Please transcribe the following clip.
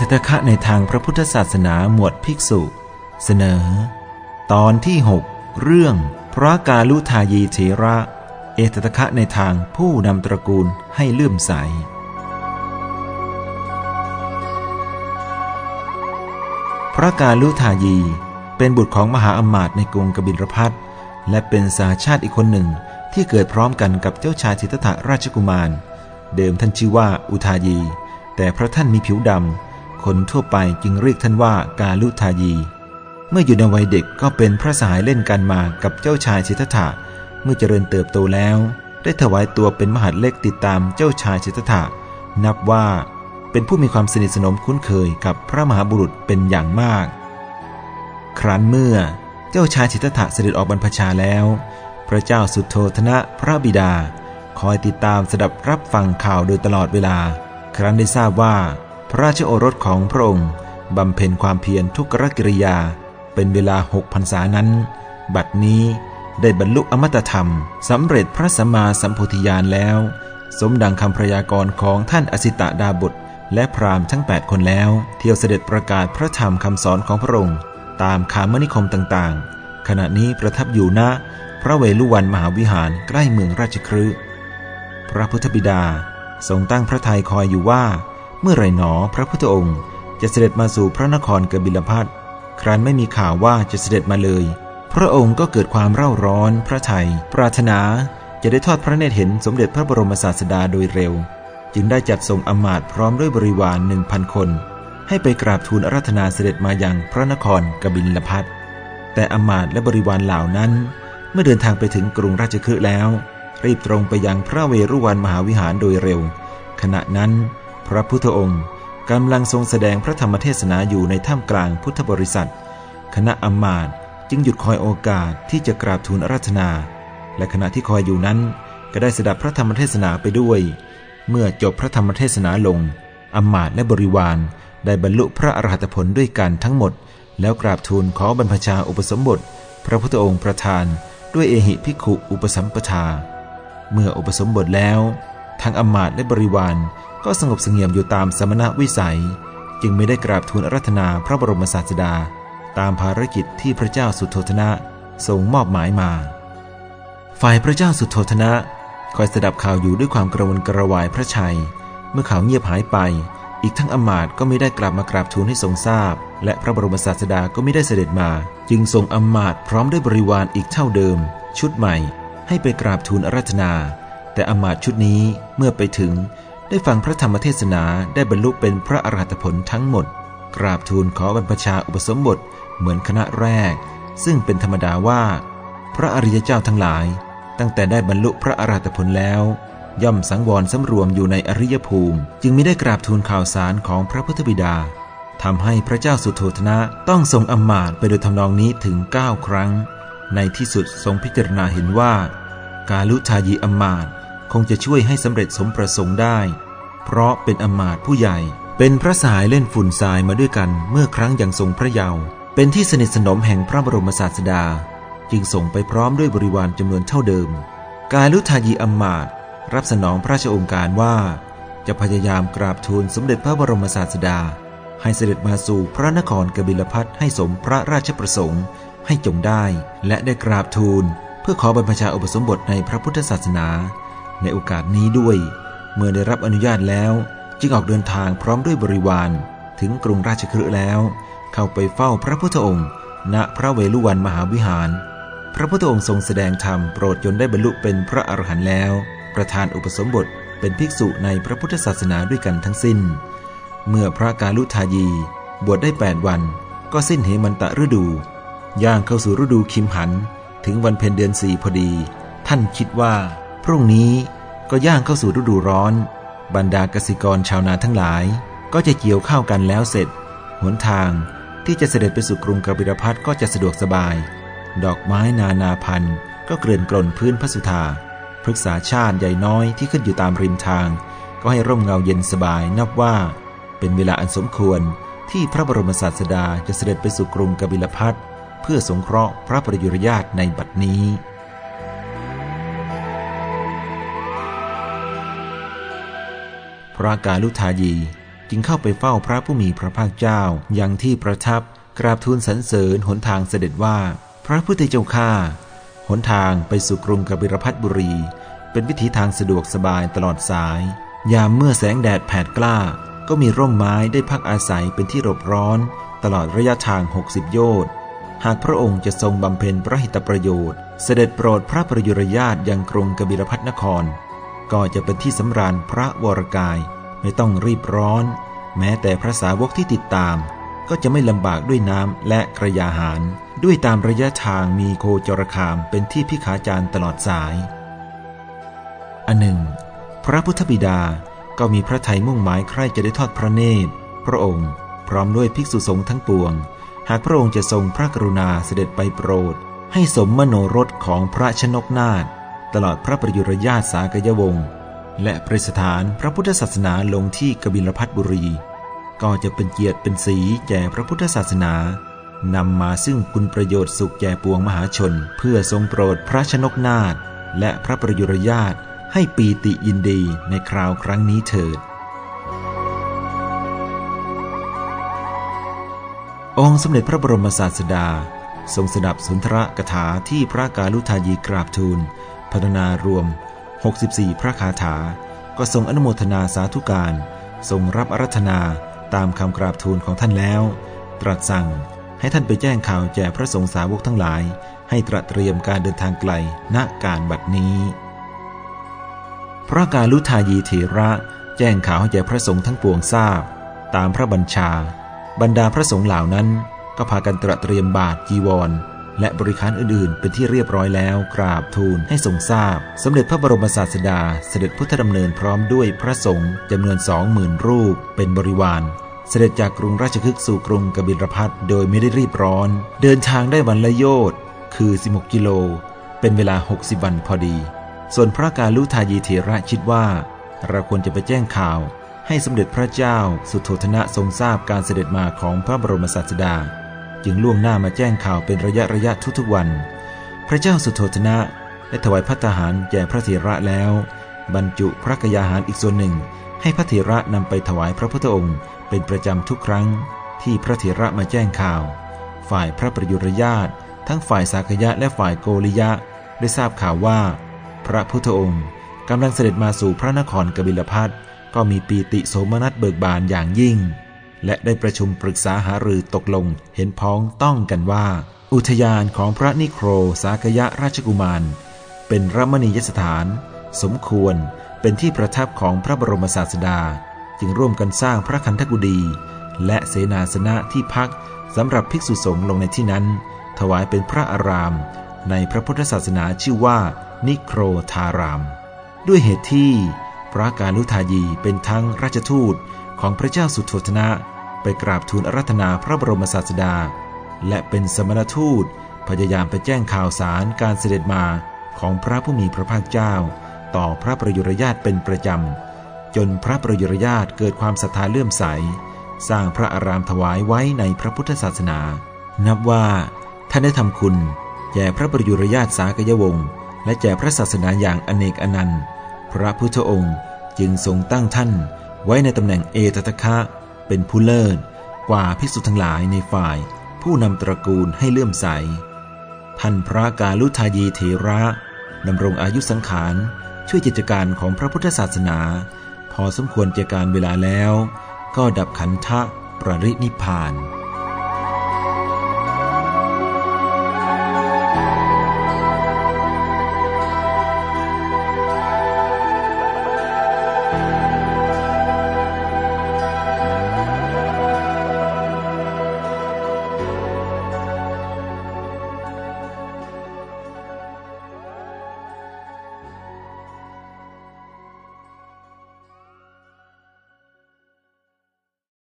ตตะคะในทางพระพุทธศาสนาหมวดภิกษุ เสนอ ตอนที่ 6 เรื่องพระกาลุทายีเถระ เอตตะคะในทางผู้นำตระกูลให้เลื่อมใส พระกาลุทายีเป็นบุตรของมหาอมาตย์ในกรุงกบิลพัทและเป็นสาชาติอีกคนหนึ่งที่เกิดพร้อมกันกับเจ้าชายสิทธัตถะราชกุมาร เดิมท่านชื่อว่าอุทายี แต่เพราะท่านมีผิวดำ คนทั่วไปจึงเรียกท่านว่ากาลุทายี เมื่ออยู่ในวัยเด็กก็เป็นพระสหายเล่นกันมากับเจ้าชายสิทธัตถะเมื่อเจริญเติบโตแล้ว ได้ถวายตัวเป็นมหาเล็กติดตามเจ้าชายสิทธัตถะนับว่าเป็นผู้มีความสนิทสนมคุ้นเคยกับพระมหาบุรุษเป็นอย่างมาก ครั้นเมื่อเจ้าชายสิทธัตถะเสด็จออกบรรพชาแล้ว พระเจ้าสุโธธนะพระบิดา คอยติดตามสดับรับฟังข่าวโดยตลอดเวลา ครั้นได้ทราบว่า พระราชโอรสของพระองค์บำเพ็ญความเพียรทุกรกิริยาเป็นเวลาหกพรรษานั้น บัดนี้ได้บรรลุอมตะธรรมสำเร็จพระสัมมาสัมโพธิญาณแล้ว สมดังคำพยากรณ์ของท่านอสิตะดาบทและพราหมณ์ทั้ง 8 คนแล้ว เที่ยวเสด็จประกาศพระธรรมคำสอนของพระองค์ ตามคามนิคมต่างๆ ขณะนี้ประทับอยู่ณพระเวลุวันมหาวิหารใกล้เมืองราชครืพระพุทธบิดาทรงตั้งพระทัยคอยอยู่ว่า เมื่อไรหนอพระพุทธองค์ จะเสด็จมาสู่พระนครกบิลพัทครั้นไม่มีข่าวว่าจะเสด็จมาเลย พระองค์ก็เกิดความเร่าร้อน พระไทยปรารถนาจะได้ทอดพระเนตรเห็นสมเด็จพระบรมศาสดาโดยเร็ว จึงได้จัดส่งอมาตย์พร้อมด้วยบริวารหนึ่งพันคน ให้ไปกราบทูลอาราธนาเสด็จมาอยังพระนครกบิลพัทแต่อมาตย์และบริวารเหล่านั้น เมื่อเดินทางไปถึงกรุงราชคฤห์แล้ว รีบตรงไปยังพระเวรุวันมหาวิหารโดยเร็ว ขณะนั้น พระพุทธองค์กำลังทรงแสดงพระธรรมเทศนาอยู่ในถ้ำกลางพุทธบริษัท คณะอมาตจึงหยุดคอยโอกาสที่จะกราบทูลราธนา และขณะที่คอยอยู่นั้น ก็ได้สดับพระธรรมเทศนาไปด้วย เมื่อจบพระธรรมเทศนาลงอมาตย์และบริวารได้บรรลุพระอรหัตผลด้วยกันทั้งหมด แล้วกราบทูลขอบรรพชาอุปสมบท พระพุทธองค์ประทาน ด้วยเอหิภิกขุอุปสัมปทา เมื่ออุปสมบทแล้วทางอมาตและบริวาร ก็สงบเสงี่ยมอยู่ตามสมณวิสัย จึงไม่ได้กราบทูลรัธนาพระบรมศาสดา ตามภารกิจที่พระเจ้าสุโธทนะทรงมอบหมายมา ฝ่ายพระเจ้าสุโธทนะคอยสดับข่าวอยู่ด้วยความกระวนกระวายพระชัย เมื่อข่าวเงียบหายไป อีกทั้งอมาตย์ก็ไม่ได้กลับมากราบทูลให้ทรงทราบ และพระบรมศาสดาก็ไม่ได้เสด็จมา จึงทรงอมาตย์พร้อมด้วยบริวารอีกเท่าเดิม ชุดใหม่ ให้ไปกราบทูลอารัธนา แต่อมาตย์ชุดนี้เมื่อไปถึง ได้ฟังพระธรรมเทศนาได้บรรลุเป็นพระอรหัตผลทั้งหมด กราบทูลขอบรรพชาอุปสมบทเหมือนคณะแรก ซึ่งเป็นธรรมดาว่า พระอริยเจ้าทั้งหลาย ตั้งแต่ได้บรรลุพระอรหัตผลแล้ว ย่อมสังวรสำรวมอยู่ในอริยภูมิ จึงไม่ได้กราบทูลข่าวสารของพระพุทธบิดาทำให้พระเจ้าสุโธทนะต้องทรงอำมาตย์ไปโดยทำนองนี้ถึง 9 ครั้ง ในที่สุดทรงพิจารณาเห็นว่า กาลุทายีอำมาตย์ คงจะช่วยให้สำเร็จสมประสงค์ได้ เพราะเป็นอมาตผู้ใหญ่ เป็นพระสหายเล่นฝุ่นทรายมาด้วยกันเมื่อครั้งยังทรงพระเยาว์เป็นที่สนิทสนมแห่งพระบรมศาสดา จึงส่งไปพร้อมด้วยบริวารจำนวนเท่าเดิม กาลุทายีอมาตรับสนองพระราชโองการว่า จะพยายามกราบทูลสมเด็จพระบรมศาสดา ให้เสด็จมาสู่พระนครกบิลพัทให้สมพระราชประสงค์ให้จงได้ และได้กราบทูล เพื่อขอบรรพชาอุปสมบทในพระพุทธศาสนา ในโอกาสนี้ด้วย เมื่อได้รับอนุญาตแล้ว จึงออกเดินทางพร้อมด้วยบริวารถึงกรุงราชคฤห์แล้ว เข้าไปเฝ้าพระพุทธองค์ ณพระเวลุวันมหาวิหาร พระพุทธองค์ทรงแสดงธรรมโปรดจนได้บรรลุเป็นพระอรหันต์แล้ว ประธานอุปสมบทเป็นภิกษุในพระพุทธศาสนาด้วยกันทั้งสิ้น เมื่อพระกาลุทายี บวชได้ 8 วัน ก็สิ้นเหมันตะฤดู ย่างเข้าสู่ฤดูคิมหัน ถึงวันเพ็ญเดือนสี่พอดี ท่านคิดว่า พรุ่งนี้ก็ย่างเข้าสู่ฤดูร้อน บรรดากสิกรชาวนาทั้งหลาย ก็จะเกี่ยวข้าวกันแล้วเสร็จ หนทางที่จะเสด็จไปสู่กรุงกบิลพัทก็จะสะดวกสบาย ดอกไม้นานาพันธุ์ ก็เกลื่อนกล่นพื้นพระสุธาพฤกษาชาติใหญ่น้อยที่ขึ้นอยู่ตามริมทาง ก็ให้ร่มเงาเย็นสบายนับว่า เป็นเวลาอันสมควรที่พระบรมศาสดาจะเสด็จไปสู่กรุงกบิลพัทเพื่อสงเคราะห์พระประยุรญาตในบัดนี้ ระกาลุทายีจึงเข้าไปเฝ้าพระผู้มีพระภาคเจ้าอย่างที่ประทับกราบทูลสรรเสริญหนทางเสด็จว่า พระพุทธเจ้าข้าหนทางไปสู่กรุงกบิรพัทบุรี เป็นวิถีทางสะดวกสบายตลอดสาย ยามเมื่อแสงแดดแผดกล้า ก็มีร่มไม้ได้พักอาศัยเป็นที่หลบร้อน ตลอดระยะทาง 60 โยชน์หากพระองค์จะทรงบำเพ็ญพระหิตประโยชน์ เสด็จโปรดพระประยุรญาตยังกรุงกบิลพัทนคร ก็จะเป็นที่สำราญพระวรกายไม่ต้องรีบร้อน แม้แต่พระสาวกที่ติดตาม ก็จะไม่ลำบากด้วยน้ำและกระยาหาร ด้วยตามระยะทางมีโคจรคามเป็นที่พิขาจารตลอดสาย อันหนึ่ง พระพุทธบิดาก็มีพระทัยมุ่งหมายใคร่จะได้ทอดพระเนตร พระองค์ พร้อมด้วยภิกษุสงฆ์ทั้งปวง หากพระองค์จะทรงพระกรุณาเสด็จไปโปรด ให้สมมโนรสของพระชนกนาถ ตลอดพระประยุรญาติสากยวงศ์และประสถานพระพุทธศาสนาลงที่กบิลพัทบุรี ก็จะเป็นเกียรติเป็นสีแก่พระพุทธศาสนานำมาซึ่งคุณประโยชน์สุขแก่ปวงมหาชน เพื่อทรงโปรดพระชนกนาถและพระประยุรญาตให้ปีติยินดีในคราวครั้งนี้เถิด องค์สมเด็จพระบรมศาสดา ทรงสดับสุนทรกถาที่พระกาลุทายีกราบทูล พัฒนารวม 64 พระคาถา ก็ทรงอนุโมทนาสาธุการ ทรงรับอารัธนาตามคำกราบทูลของท่านแล้ว ตรัสสั่งให้ท่านไปแจ้งข่าวแก่พระสงฆ์สาวกทั้งหลาย ให้ตระเตรียมการเดินทางไกลณการบัดนี้ พระกาลุทายีเถระแจ้งข่าวให้แก่พระสงฆ์ทั้งปวงทราบ ตามพระบัญชา บรรดาพระสงฆ์เหล่านั้นก็พากันตระเตรียมบาทจีวร และบริการอื่นๆ เป็นที่เรียบร้อยแล้วกราบทูลให้ทรงทราบ สมเด็จพระบรมศาสดาเสด็จพุทธดำเนินพร้อมด้วยพระสงฆ์จำนวนสองหมื่นรูป เป็นบริวาร เสด็จจากกรุงราชคฤห์สู่กรุงกบิลพัทโดยไม่ได้รีบร้อน เดินทางได้วันละโยชน์คือ 16 กิโล เป็นเวลา 60 วันพอดี ส่วนพระกาลุทายีเถระคิดว่า เราควรจะไปแจ้งข่าว ให้สมเด็จพระเจ้าสุโธธนะทรงทราบการเสด็จมาของพระบรมศาสดา จึงล่วงหน้ามาแจ้งข่าวเป็นระยะระยะทุกๆวัน พระเจ้าสุโธธนะได้ถวายพระทหารแก่พระเถระแล้ว บรรจุพระกยาหารอีกส่วนหนึ่ง ให้พระเถระนำไปถวายพระพุทธองค์ เป็นประจำทุกครั้งที่พระเถระมาแจ้งข่าว ฝ่ายพระประยุรญาตทั้งฝ่ายสากยะและฝ่ายโกริยะ ได้ทราบข่าวว่า พระพุทธองค์กำลังเสด็จมาสู่พระนครกบิลพัทก็มีปีติโสมนัสเบิกบานอย่างยิ่ง และได้ประชุมปรึกษาหารือตกลงเห็นพ้องต้องกันว่า อุทยานของพระนิโครสากยะราชกุมาร เป็นรมณียสถาน สมควรเป็นที่ประทับของพระบรมศาสดา จึงร่วมกันสร้างพระคันธกุฎีและเสนาสนะที่พักสำหรับภิกษุสงฆ์ลงในที่นั้น ถวายเป็นพระอาราม ในพระพุทธศาสนาชื่อว่า นิโครธาราม ด้วยเหตุที่พระกาลุทายีเป็นทั้งราชทูต ของพระเจ้าสุโธทนะ ไปกราบทูลอารัธนาพระบรมศาสดา และเป็นสมณทูตพยายามไปแจ้งข่าวสารการเสด็จมาของพระผู้มีพระภาคเจ้า ต่อพระประยุรญาตเป็นประจำ จนพระประยุรญาตเกิดความศรัทธาเลื่อมใส สร้างพระอารามถวายไว้ในพระพุทธศาสนา นับว่าท่านได้ทำคุณแก่พระประยุรญาตสากยวงศ์และแก่พระศาสนาอย่างอเนกอนันต์ พระพุทธองค์จึงทรงตั้งท่าน ไว้ในตำแหน่งเอตตะคะ เป็นผู้เลิศกว่าภิกษุทั้งหลายในฝ่าย ผู้นำตระกูลให้เลื่อมใส ท่านพระกาลุทายีเถระดำรงอายุสังขาร ช่วยกิจการของพระพุทธศาสนา พอสมควรเจการเวลาแล้ว ก็ดับขันทะประรินิพาน